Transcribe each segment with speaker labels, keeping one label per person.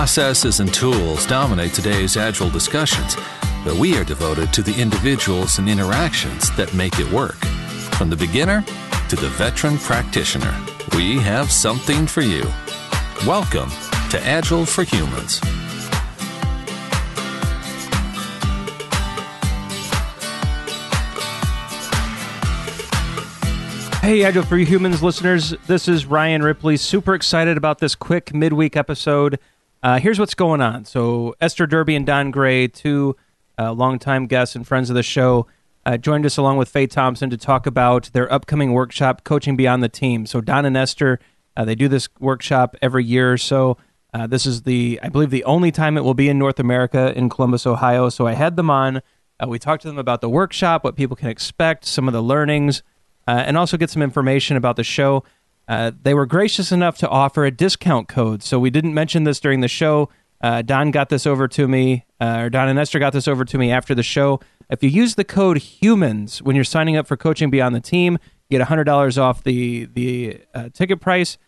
Speaker 1: Processes and tools dominate today's Agile discussions, but we are devoted to the individuals and interactions that make it work. From the beginner to the veteran practitioner, we have something for you. Welcome to Agile for Humans.
Speaker 2: Hey, Agile for Humans listeners, this is Ryan Ripley. Super excited about this quick midweek episode. Uh, here's what's going on. So, Esther Derby and Don Gray, two uh, longtime guests and friends of the show, uh, joined us along with Faye Thompson to talk about their upcoming workshop, Coaching Beyond the Team. So, Don and Esther, uh, they do this workshop every year or so. Uh, this is the, I believe, the only time it will be in North America in Columbus, Ohio. So, I had them on. Uh, we talked to them about the workshop, what people can expect, some of the learnings and also get some information about the show. Uh, they were gracious enough to offer a discount code. So we didn't mention this during the show. Uh, Don got this over to me, uh, or Don and Esther got this over to me after the show. If you use the code HUMANS when you're signing up for Coaching Beyond the Team, you get $100 off the, the uh, ticket price.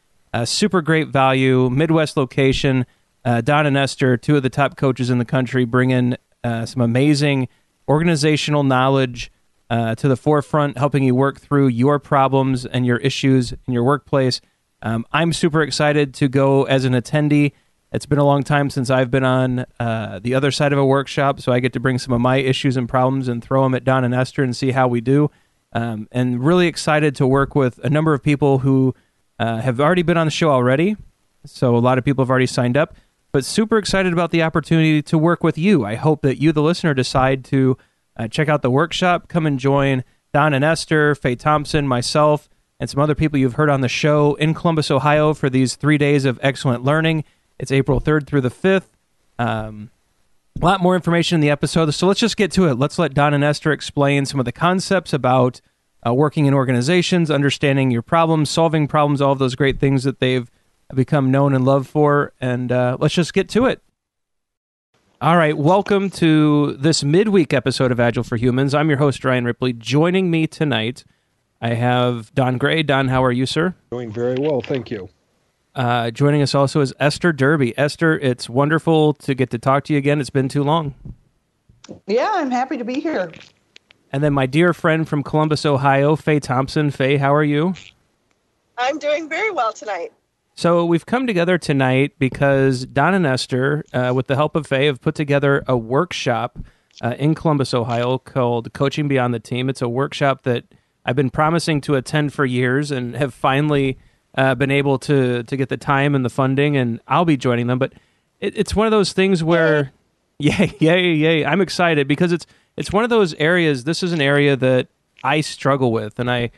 Speaker 2: super great value, Midwest location. Uh, Don and Esther, two of the top coaches in the country, bring in some amazing organizational knowledge uh, to the forefront, helping you work through your problems and your issues in your workplace. Um, I'm super excited to go as an attendee. It's been a long time since I've been on uh, the other side of a workshop, so I get to bring some of my issues and problems and throw them at Don and Esther and see how we do. Um, and really excited to work with a number of people who uh, have already been on the show already. So a lot of people have already signed up, but super excited about the opportunity to work with you. I hope that you, the listener, decide to uh, check out the workshop. Come and join Don and Esther, Faye Thompson, myself, and some other people you've heard on the show in Columbus, Ohio for these three days of excellent learning. It's April 3rd through the 5th. Um, a lot more information in the episode. So let's just get to it. Let's let Don and Esther explain some of the concepts about uh, working in organizations, understanding your problems, solving problems, all of those great things that they've become known and loved for. And uh, let's just get to it. All right, welcome to this midweek episode of Agile for Humans. I'm your host, Ryan Ripley. Joining me tonight, I have Don Gray. Don, how are you, sir?
Speaker 3: Doing very well, thank you.
Speaker 2: Uh, joining us also is Esther Derby. Esther, it's wonderful to get to talk to you again. It's been too long.
Speaker 4: Yeah, I'm happy to be here.
Speaker 2: And then my dear friend from Columbus, Ohio, Faye Thompson. Faye, how are you?
Speaker 5: I'm doing very well tonight.
Speaker 2: So we've come together tonight because Don and Esther, uh, with the help of Faye, have put together a workshop uh, in Columbus, Ohio, called Coaching Beyond the Team. It's a workshop that I've been promising to attend for years and have finally uh, been able to to get the time and the funding, and I'll be joining them. But it, it's one of those things where, yay, yay, yay! I'm excited because it's it's one of those areas. This is an area that I struggle with, and I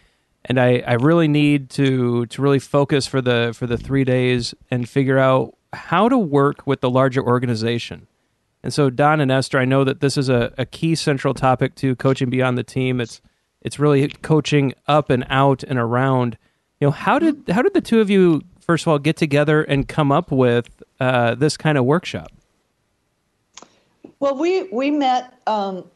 Speaker 2: and I, I really need to to really focus for the for the three days and figure out how to work with the larger organization. And so Don and Esther, I know that this is a, a key central topic to coaching beyond the team. It's it's really coaching up and out and around. You know, how did how did the two of you first of all get together and come up with uh, this kind of workshop?
Speaker 4: Well, we we met um,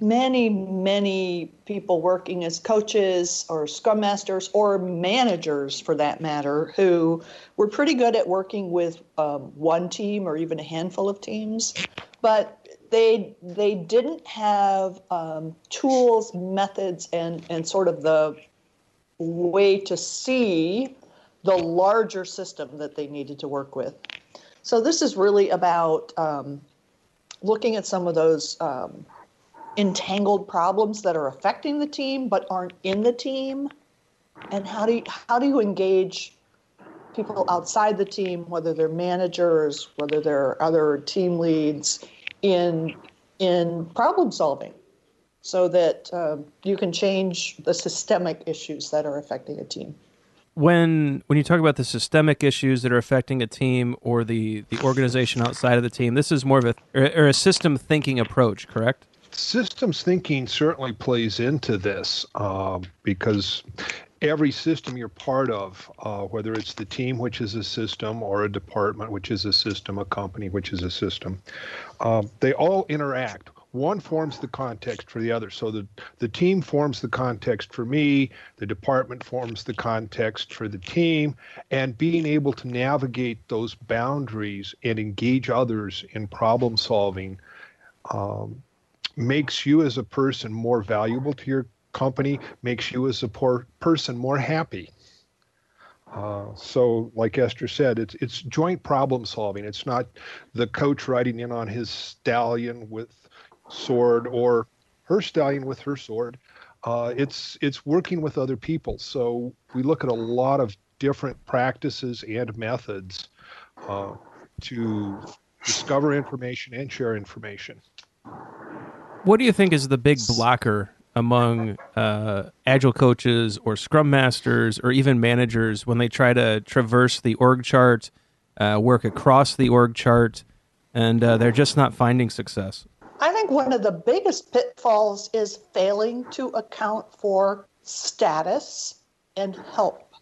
Speaker 4: many, many people working as coaches or scrum masters or managers for that matter who were pretty good at working with um, one team or even a handful of teams, but they they didn't have um, tools, methods, and and sort of the way to see the larger system that they needed to work with. So this is really about um, looking at some of those um, entangled problems that are affecting the team but aren't in the team? And how do you, how do you engage people outside the team whether they're managers whether they're other team leads in in problem solving so that um, you can change the systemic issues that are affecting a team?
Speaker 2: When when you talk about the systemic issues that are affecting a team or the the organization outside of the team this is more of a or a system thinking approach correct
Speaker 3: systems thinking certainly plays into this uh, because every system you're part of, uh, whether it's the team, which is a system, or a department, which is a system, a company, which is a system, uh, they all interact. one forms the context for the other. So the, the team forms the context for me, the department forms the context for the team, and being able to navigate those boundaries and engage others in problem solving um, makes you as a person more valuable to your company, makes you as a poor person more happy. Uh, so, like Esther said, it's it's joint problem solving. It's not the coach riding in on his stallion with sword or her stallion with her sword. Uh, it's it's working with other people. So we look at a lot of different practices and methods uh, to discover information and share information.
Speaker 2: What do you think is the big blocker among uh, agile coaches or scrum masters or even managers when they try to traverse the org chart, uh, work across the org chart, and uh, they're just not finding success?
Speaker 4: I think one of the biggest pitfalls is failing to account for status and help.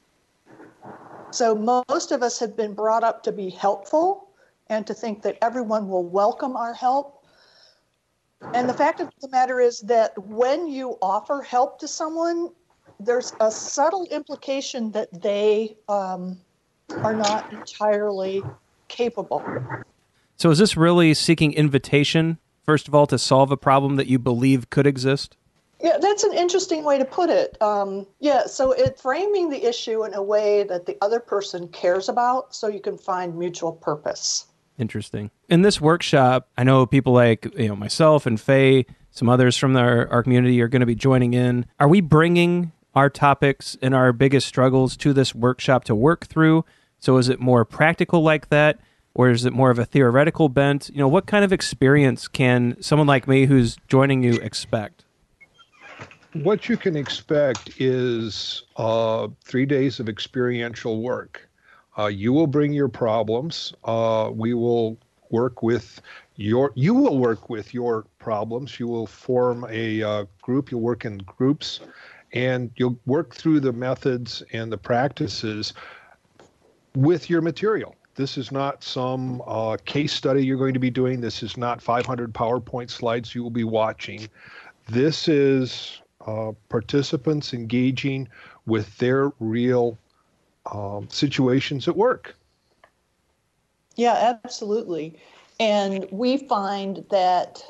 Speaker 4: So most of us have been brought up to be helpful and to think that everyone will welcome our help. And the fact of the matter is that when you offer help to someone, there's a subtle implication that they um, are not entirely capable.
Speaker 2: So, is this really seeking invitation first of all, to solve a problem that you believe could exist?
Speaker 4: Yeah, that's an interesting way to put it. Um, yeah, so it's framing the issue in a way that the other person cares about so you can find mutual purpose.
Speaker 2: Interesting. In this workshop, I know people like you know myself and Faye, some others from our, our community are going to be joining in. Are we bringing our topics and our biggest struggles to this workshop to work through? So is it more practical like that? or is it more of a theoretical bent? You know, what kind of experience can someone like me who's joining you expect?
Speaker 3: What you can expect is uh, three days of experiential work. Uh, you will bring your problems. Uh, we will work with your. You will work with your problems. You will form a uh, group. You'll work in groups, and you'll work through the methods and the practices with your material this is not some uh, case study you're going to be doing. This is not 500 PowerPoint slides you will be watching. This is uh, participants engaging with their real um, situations at work.
Speaker 4: Yeah, absolutely. And we find that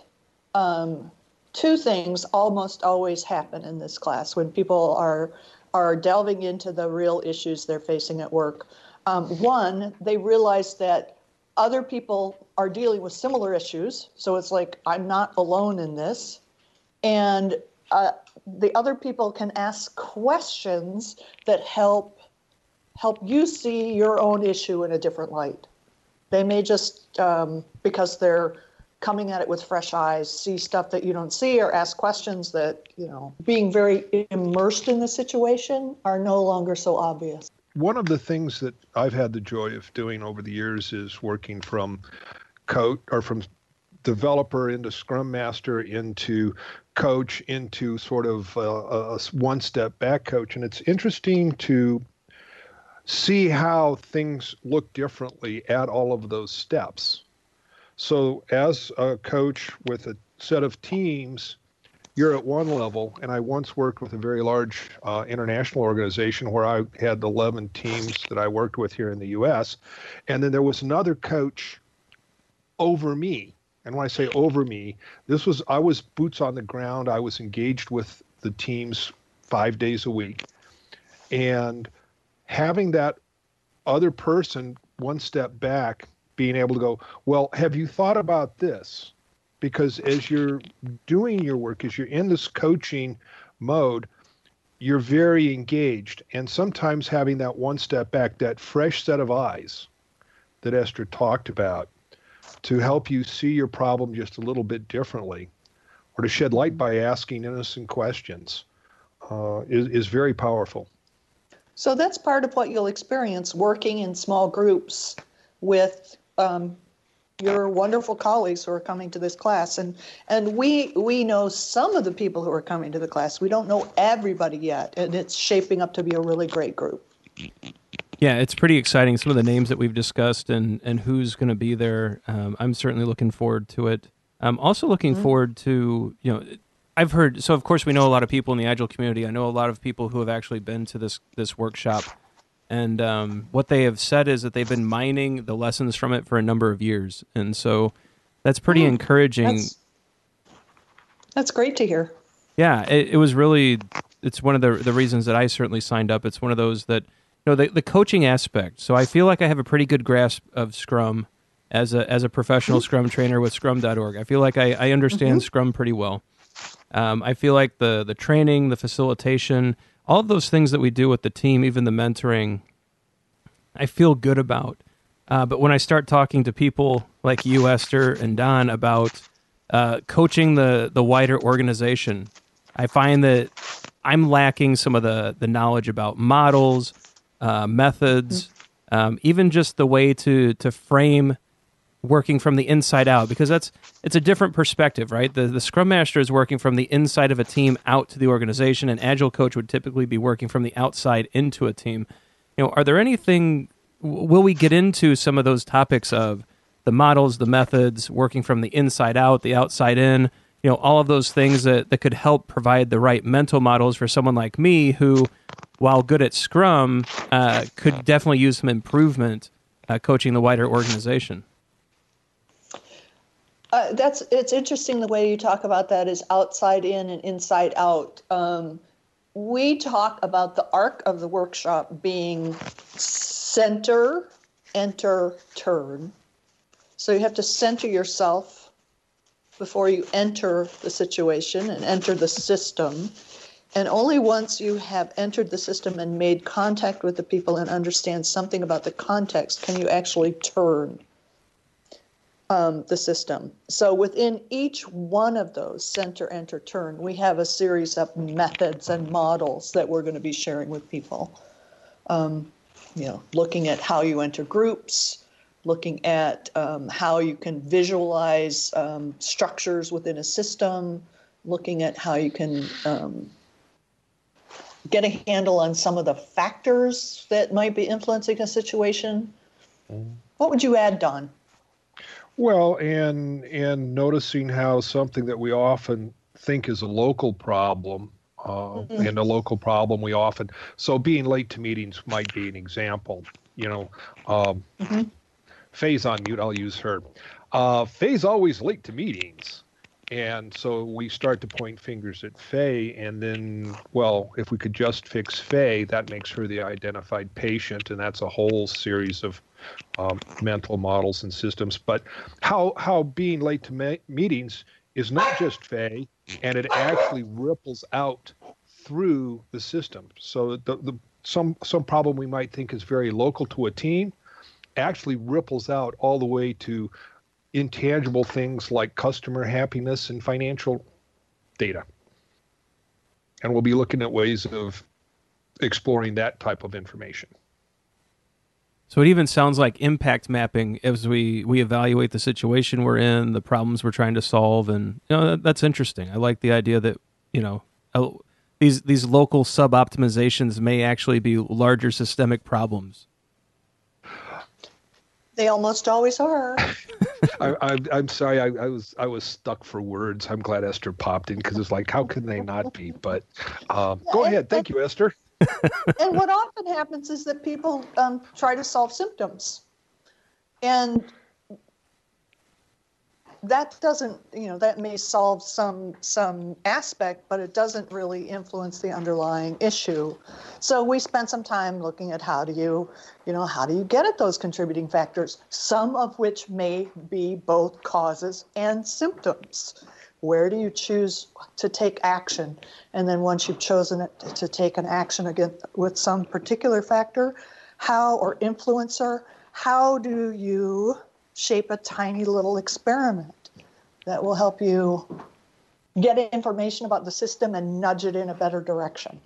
Speaker 4: um, two things almost always happen in this class when people are are delving into the real issues they're facing at work. Um, one, they realize that other people are dealing with similar issues. So it's like, I'm not alone in this. And uh, the other people can ask questions that help help you see your own issue in a different light. They may just um, because they're coming at it with fresh eyes, see stuff that you don't see, or ask questions that you know, being very immersed in the situation, are no longer so obvious
Speaker 3: one of the things that I've had the joy of doing over the years is working from coach or from developer into scrum master into coach into sort of a, a one step back coach and it's interesting to see how things look differently at all of those steps so as a coach with a set of teams you're at one level, and I once worked with a very large uh, international organization where I had 11 teams that I worked with here in the U.S., and then there was another coach over me. And when I say over me, this was I was boots on the ground. I was engaged with the teams five days a week, and having that other person one step back, being able to go, well, have you thought about this? because as you're doing your work, as you're in this coaching mode, you're very engaged. And sometimes having that one step back, that fresh set of eyes that Esther talked about, to help you see your problem just a little bit differently, or to shed light by asking innocent questions, uh, is, is very powerful.
Speaker 4: So that's part of what you'll experience working in small groups with um, your wonderful colleagues who are coming to this class and and we we know some of the people who are coming to the class we don't know everybody yet and it's shaping up to be a really great group
Speaker 2: yeah it's pretty exciting some of the names that we've discussed and and who's going to be there um, i'm certainly looking forward to it I'm also looking mm-hmm. forward to you know. I've heard so. Of course, we know a lot of people in the agile community. I know a lot of people who have actually been to this this workshop, and um, what they have said is that they've been mining the lessons from it for a number of years, and so that's pretty mm, encouraging.
Speaker 4: That's, that's, great to hear.
Speaker 2: Yeah, it, it was really. It's one of the the reasons that I certainly signed up. It's one of those that you know the the coaching aspect. So I feel like I have a pretty good grasp of Scrum as a as a professional mm-hmm. Scrum trainer with Scrum.org. I feel like I, I understand mm-hmm. Scrum pretty well. Um, I feel like the the training, the facilitation, all of those things that we do with the team, even the mentoring, I feel good about. Uh, but when I start talking to people like you, Esther and Don, about uh, coaching the the wider organization, I find that I'm lacking some of the the knowledge about models, uh, methods, mm-hmm. um, even just the way to to frame working from the inside out because that's it's a different perspective, right? The the scrum master is working from the inside of a team out to the organization, and agile coach would typically be working from the outside into a team. You know, are there anything? Will we get into some of those topics of the models, the methods, working from the inside out, the outside in? You know, all of those things that, that could help provide the right mental models for someone like me who, while good at Scrum, uh, could definitely use some improvement uh, coaching the wider organization.
Speaker 4: Uh, that's it's interesting the way you talk about that is outside in and inside out. Um, we talk about the arc of the workshop being center, enter, turn. So you have to center yourself before you enter the situation and enter the system. And only once you have entered the system and made contact with the people and understand something about the context can you actually turn um, the system. So within each one of those center, enter, turn, we have a series of methods and models that we're going to be sharing with people. Um, you know, looking at how you enter groups, looking at um, how you can visualize um, structures within a system, looking at how you can um, get a handle on some of the factors that might be influencing a situation. Mm. What would you add, Don?
Speaker 3: Well, and and noticing how something that we often think is a local problem, uh, mm-hmm. and a local problem we often so being late to meetings might be an example. You know, um, mm-hmm. Faye's on mute. I'll use her. Uh, Faye's always late to meetings. And so we start to point fingers at Faye, and then, well, if we could just fix Faye, that makes her the identified patient, and that's a whole series of um, mental models and systems. But how how being late to meetings is not just Faye, and it actually ripples out through the system. So the, the some some problem we might think is very local to a team actually ripples out all the way to intangible things like customer happiness and financial data. And we'll be looking at ways of exploring that type of information.
Speaker 2: So it even sounds like impact mapping as we, we evaluate the situation we're in, the problems we're trying to solve, and you know that, that's interesting. I like the idea that you know these these local sub optimizations may actually be larger systemic problems.
Speaker 4: They almost always are.
Speaker 3: I, am sorry, I, I, was I was stuck for words. I'm glad Esther popped in because it's like, how can they not be? But um, go ahead. Thank you, Esther.
Speaker 4: And what often happens is that people um, try to solve symptoms, and that doesn't you know that may solve some some aspect but it doesn't really influence the underlying issue. So we spent some time looking at how do you you know how do you get at those contributing factors some of which may be both causes and symptoms where do you choose to take action and then once you've chosen it to take an action against with some particular factor how or influencer how do you shape a tiny little experiment that will help you get information about the system and nudge it in a better direction.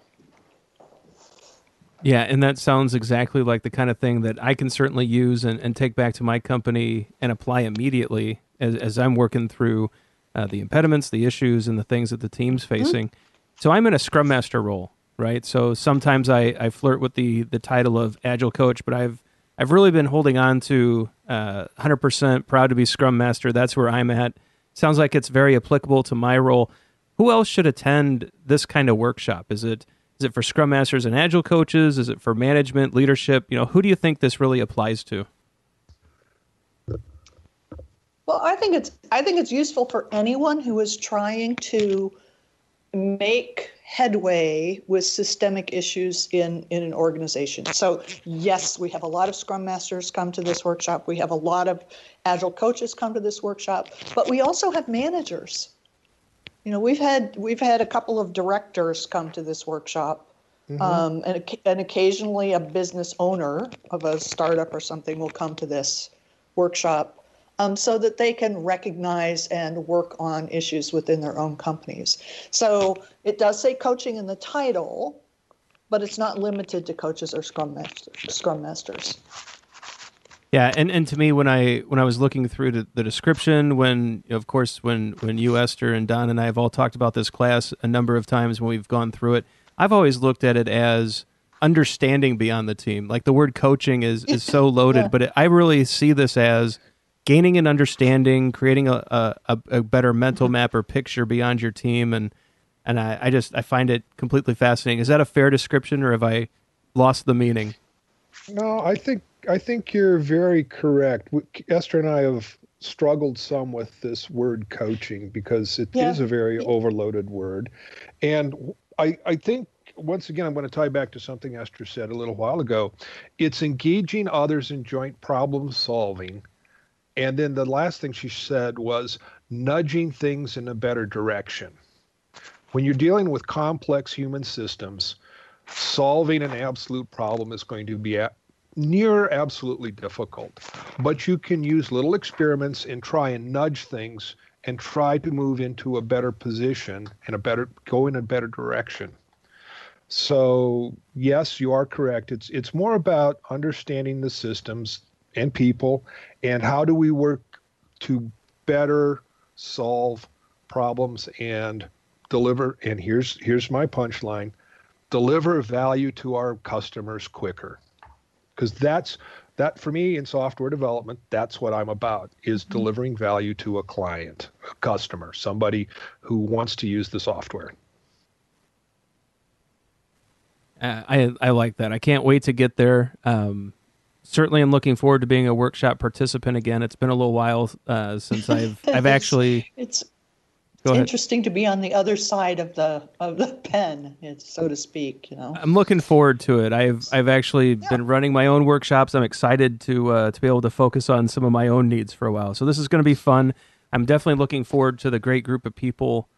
Speaker 2: Yeah, and that sounds exactly like the kind of thing that I can certainly use and, and take back to my company and apply immediately as, as I'm working through uh, the impediments, the issues, and the things that the team's mm-hmm. facing. Mm-hmm. So I'm in a Scrum Master role, right? So sometimes I, I flirt with the the title of Agile Coach, but I've I've really been holding on to uh, 100% proud to be Scrum Master. That's where I'm at. sounds like it's very applicable to my role. Who else should attend this kind of workshop? Is it is it for Scrum Masters and Agile coaches? Is it for management, leadership? You know, who do you think this really applies to?
Speaker 4: Well, I think it's I think it's useful for anyone who is trying to make headway with systemic issues in, in an organization. So, yes, we have a lot of Scrum Masters come to this workshop. We have a lot of Agile coaches come to this workshop, but we also have managers you know, we've had we've had a couple of directors come to this workshop, mm-hmm. um, and and occasionally a business owner of a startup or something will come to this workshop, um, so that they can recognize and work on issues within their own companies. So it does say coaching in the title, but it's not limited to coaches or scrum masters. Scrum masters.
Speaker 2: Yeah, and, and to me, when I when I was looking through the, the description, when of course when when you Esther and Don and I have all talked about this class a number of times when we've gone through it, I've always looked at it as understanding beyond the team. Like the word coaching is is so loaded, yeah. but it, I really see this as gaining an understanding, creating a, a, a better mental mm-hmm. map or picture beyond your team, and and I, I just I find it completely fascinating. Is that a fair description, or have I lost the meaning?
Speaker 3: No, I think I think you're very correct. Esther and I have struggled some with this word coaching because it yeah. is a very overloaded word. And I, I think once again, I'm going to tie back to something Esther said a little while ago. It's engaging others in joint problem solving. And then the last thing she said was nudging things in a better direction. When you're dealing with complex human systems, solving an absolute problem is going to be near absolutely difficult. But you can use little experiments and try and nudge things and try to move into a better position and a better go in a better direction. So yes, you are correct. It's it's more about understanding the systems and people and how do we work to better solve problems and deliver and here's here's my punchline deliver value to our customers quicker. Because that's that for me in software development that's what i'm about is mm-hmm. delivering value to a client a customer somebody who wants to use the software.
Speaker 2: Uh, I, I like that. I can't wait to get there. Um, certainly i'm looking forward to being a workshop participant again it's been a little while uh, since i've i've actually
Speaker 4: it's it's interesting to be on the other side of the of the pen, so to speak. You know,
Speaker 2: I'm looking forward to it. I've I've actually yeah. been running my own workshops. I'm excited to uh, to be able to focus on some of my own needs for a while. So this is going to be fun. I'm definitely looking forward to the great group of people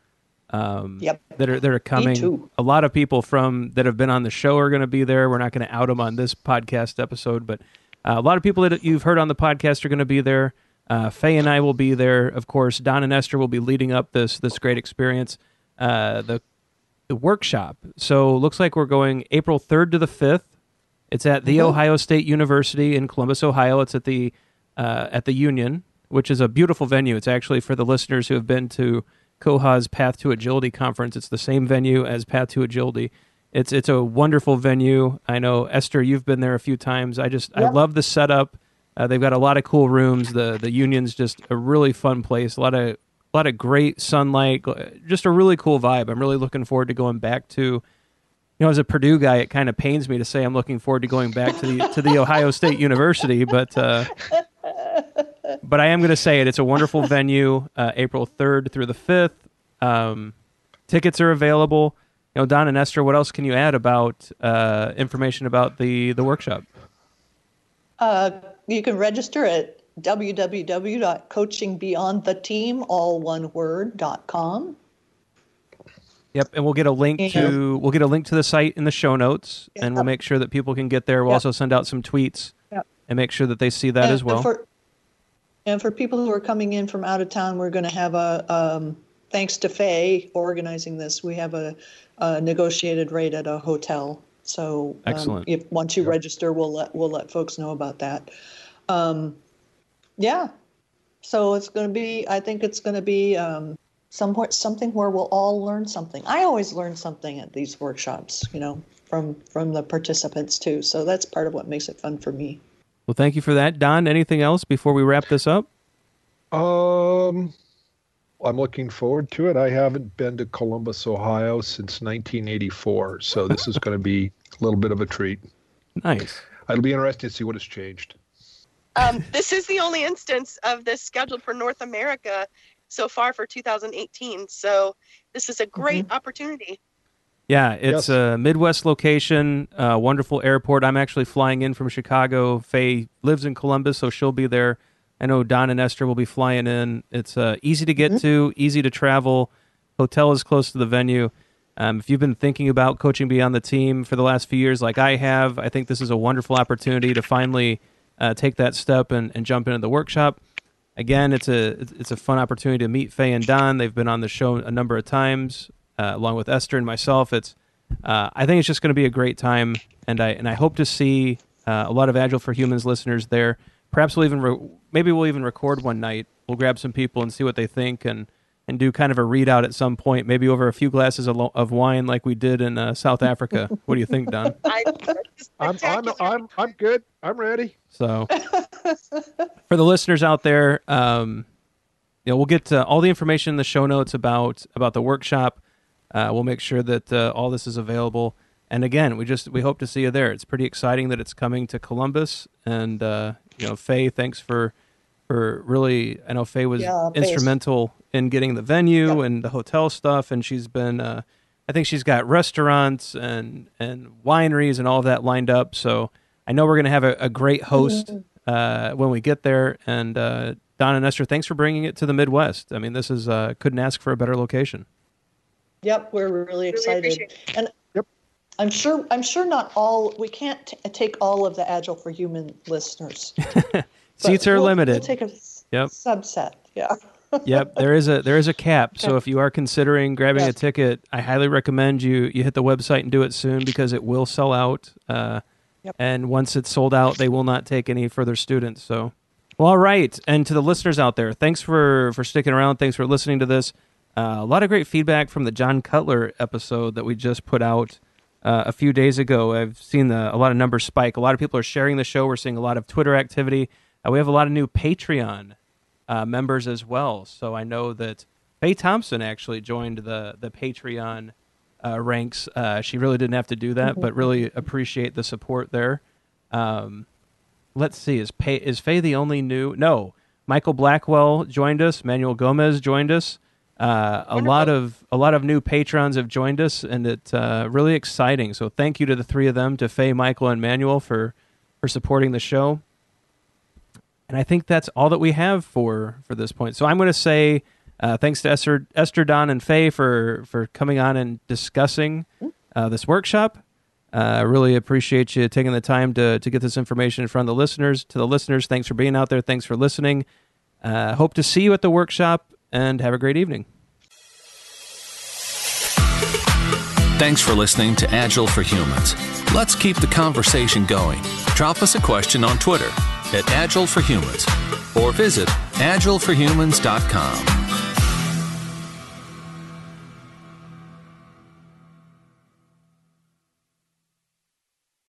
Speaker 2: um,
Speaker 4: yep.
Speaker 2: that are that are coming. A lot of people from that have been on the show are going to be there. We're not going to out them on this podcast episode, but uh, a lot of people that you've heard on the podcast are going to be there. Uh, Faye and I will be there, of course. Don and Esther will be leading up this this great experience, uh, the the workshop. So looks like we're going April third to the fifth. It's at the mm-hmm. Ohio State University in Columbus, Ohio. It's at the uh, at the Union, which is a beautiful venue. It's actually for the listeners who have been to COHAA's Path to Agility conference. It's the same venue as Path to Agility. It's it's a wonderful venue. I know Esther, you've been there a few times. I just yep. I love the setup. Uh, they've got a lot of cool rooms. The the Union's just a really fun place. A lot of a lot of great sunlight. Just a really cool vibe. I'm really looking forward to going back to. You know, as a Purdue guy, it kind of pains me to say I'm looking forward to going back to the to the Ohio State University, but uh, but I am going to say it. It's a wonderful venue. Uh, April 3rd through the 5th. Um, tickets are available. You know, Don and Esther, what else can you add about uh, information about the the workshop?
Speaker 4: Uh, you can register at www.coachingbeyondtheteam, all one word, dot .com.
Speaker 2: Yep, and we'll get a link to we'll get a link to the site in the show notes, and we'll make sure that people can get there. We'll also send out some tweets yep. and make sure that they see that
Speaker 4: and,
Speaker 2: as well.
Speaker 4: For, and for people who are coming in from out of town, we're going to have a um, thanks to Faye organizing this. We have a, a negotiated rate at a hotel. So
Speaker 2: um,
Speaker 4: if once you yep. register, we'll let we'll let folks know about that. Um, yeah. So it's going to be, I think it's going to be um, somewhat something where we'll all learn something. I always learn something at these workshops, you know, from from the participants too. So that's part of what makes it fun for me.
Speaker 2: Well, thank you for that, Don. Anything else before we wrap this up?
Speaker 3: Um, I'm looking forward to it. I haven't been to Columbus, Ohio since 1984, so this is going to be a little bit of a treat.
Speaker 2: Nice.
Speaker 3: It'll be interesting to see what has changed.
Speaker 5: Um, this is the only instance of this scheduled for North America so far for 2018. So this is a great mm-hmm. opportunity.
Speaker 2: Yeah, it's yes. a Midwest location, uh, wonderful airport. I'm actually flying in from Chicago. Faye lives in Columbus, so she'll be there. I know Don and Esther will be flying in. It's uh, easy to get mm-hmm. to, easy to travel. Hotel is close to the venue. Um, if you've been thinking about coaching beyond the team for the last few years, like I have, I think this is a wonderful opportunity to finally uh, take that step and, and jump into the workshop. Again, it's a it's a fun opportunity to meet Faye and Don. They've been on the show a number of times uh, along with Esther and myself. It's uh, I think it's just going to be a great time, and I and I hope to see uh, a lot of Agile for Humans listeners there. Perhaps we'll even re- maybe we'll even record one night. We'll grab some people and see what they think, and and do kind of a readout at some point, maybe over a few glasses of, lo- of wine, like we did in uh, South Africa. what do you think, Don?
Speaker 3: I'm, I'm I'm I'm good. I'm ready.
Speaker 2: So, for the listeners out there, um, you know, we'll get all the information in the show notes about about the workshop. Uh, we'll make sure that uh, all this is available. And again, we just we hope to see you there. It's pretty exciting that it's coming to Columbus. And uh, you know, Faye, thanks for for really. I know Faye was yeah, instrumental in getting the venue yep. and the hotel stuff, and she's been. Uh, I think she's got restaurants and and wineries and all of that lined up. So I know we're going to have a, a, great host mm-hmm. Uh, when we get there. And uh, Don and Esther, thanks for bringing it to the Midwest. I mean, this is couldn't ask for a better location.
Speaker 4: Yep, we're really excited. Really and yep. I'm sure I'm sure not all we can't t- take all of the Agile for Human listeners.
Speaker 2: Seats are
Speaker 4: we'll,
Speaker 2: limited.
Speaker 4: We'll take a yep. subset. Yeah.
Speaker 2: yep, there is a there is a cap. Okay. So if you are considering grabbing yes. a ticket, I highly recommend you you hit the website and do it soon because it will sell out. Uh, yep. And once it's sold out, they will not take any further students. So, well, all right. And to the listeners out there, thanks for for sticking around. Thanks for listening to this. Uh, a lot of great feedback from the John Cutler episode that we just put out uh, a few days ago. I've seen the, a lot of numbers spike. A lot of people are sharing the show. We're seeing a lot of Twitter activity. Uh, we have a lot of new Patreon uh, members as well. So I know that Faye Thompson actually joined the the Patreon uh, ranks. Uh, she really didn't have to do that, but really appreciate the support there. Um, let's see, is is Faye the only new? No, Michael Blackwell joined us. Manuel Gomez joined us. Uh, a lot of a lot of new patrons have joined us, and it's uh, really exciting. So thank you to the three of them, to Faye, Michael, and Manuel for for supporting the show. And I think that's all that we have for for this point. So I'm going to say uh, thanks to Esther, Esther, Don, and Faye for for coming on and discussing uh, this workshop. I uh, really appreciate you taking the time to to get this information in front of the listeners. To the listeners, thanks for being out there. Thanks for listening. Uh, hope to see you at the workshop and have a great evening.
Speaker 1: Thanks for listening to Agile for Humans. Let's keep the conversation going. Drop us a question on Twitter at Agile for Humans or visit agileforhumans.com.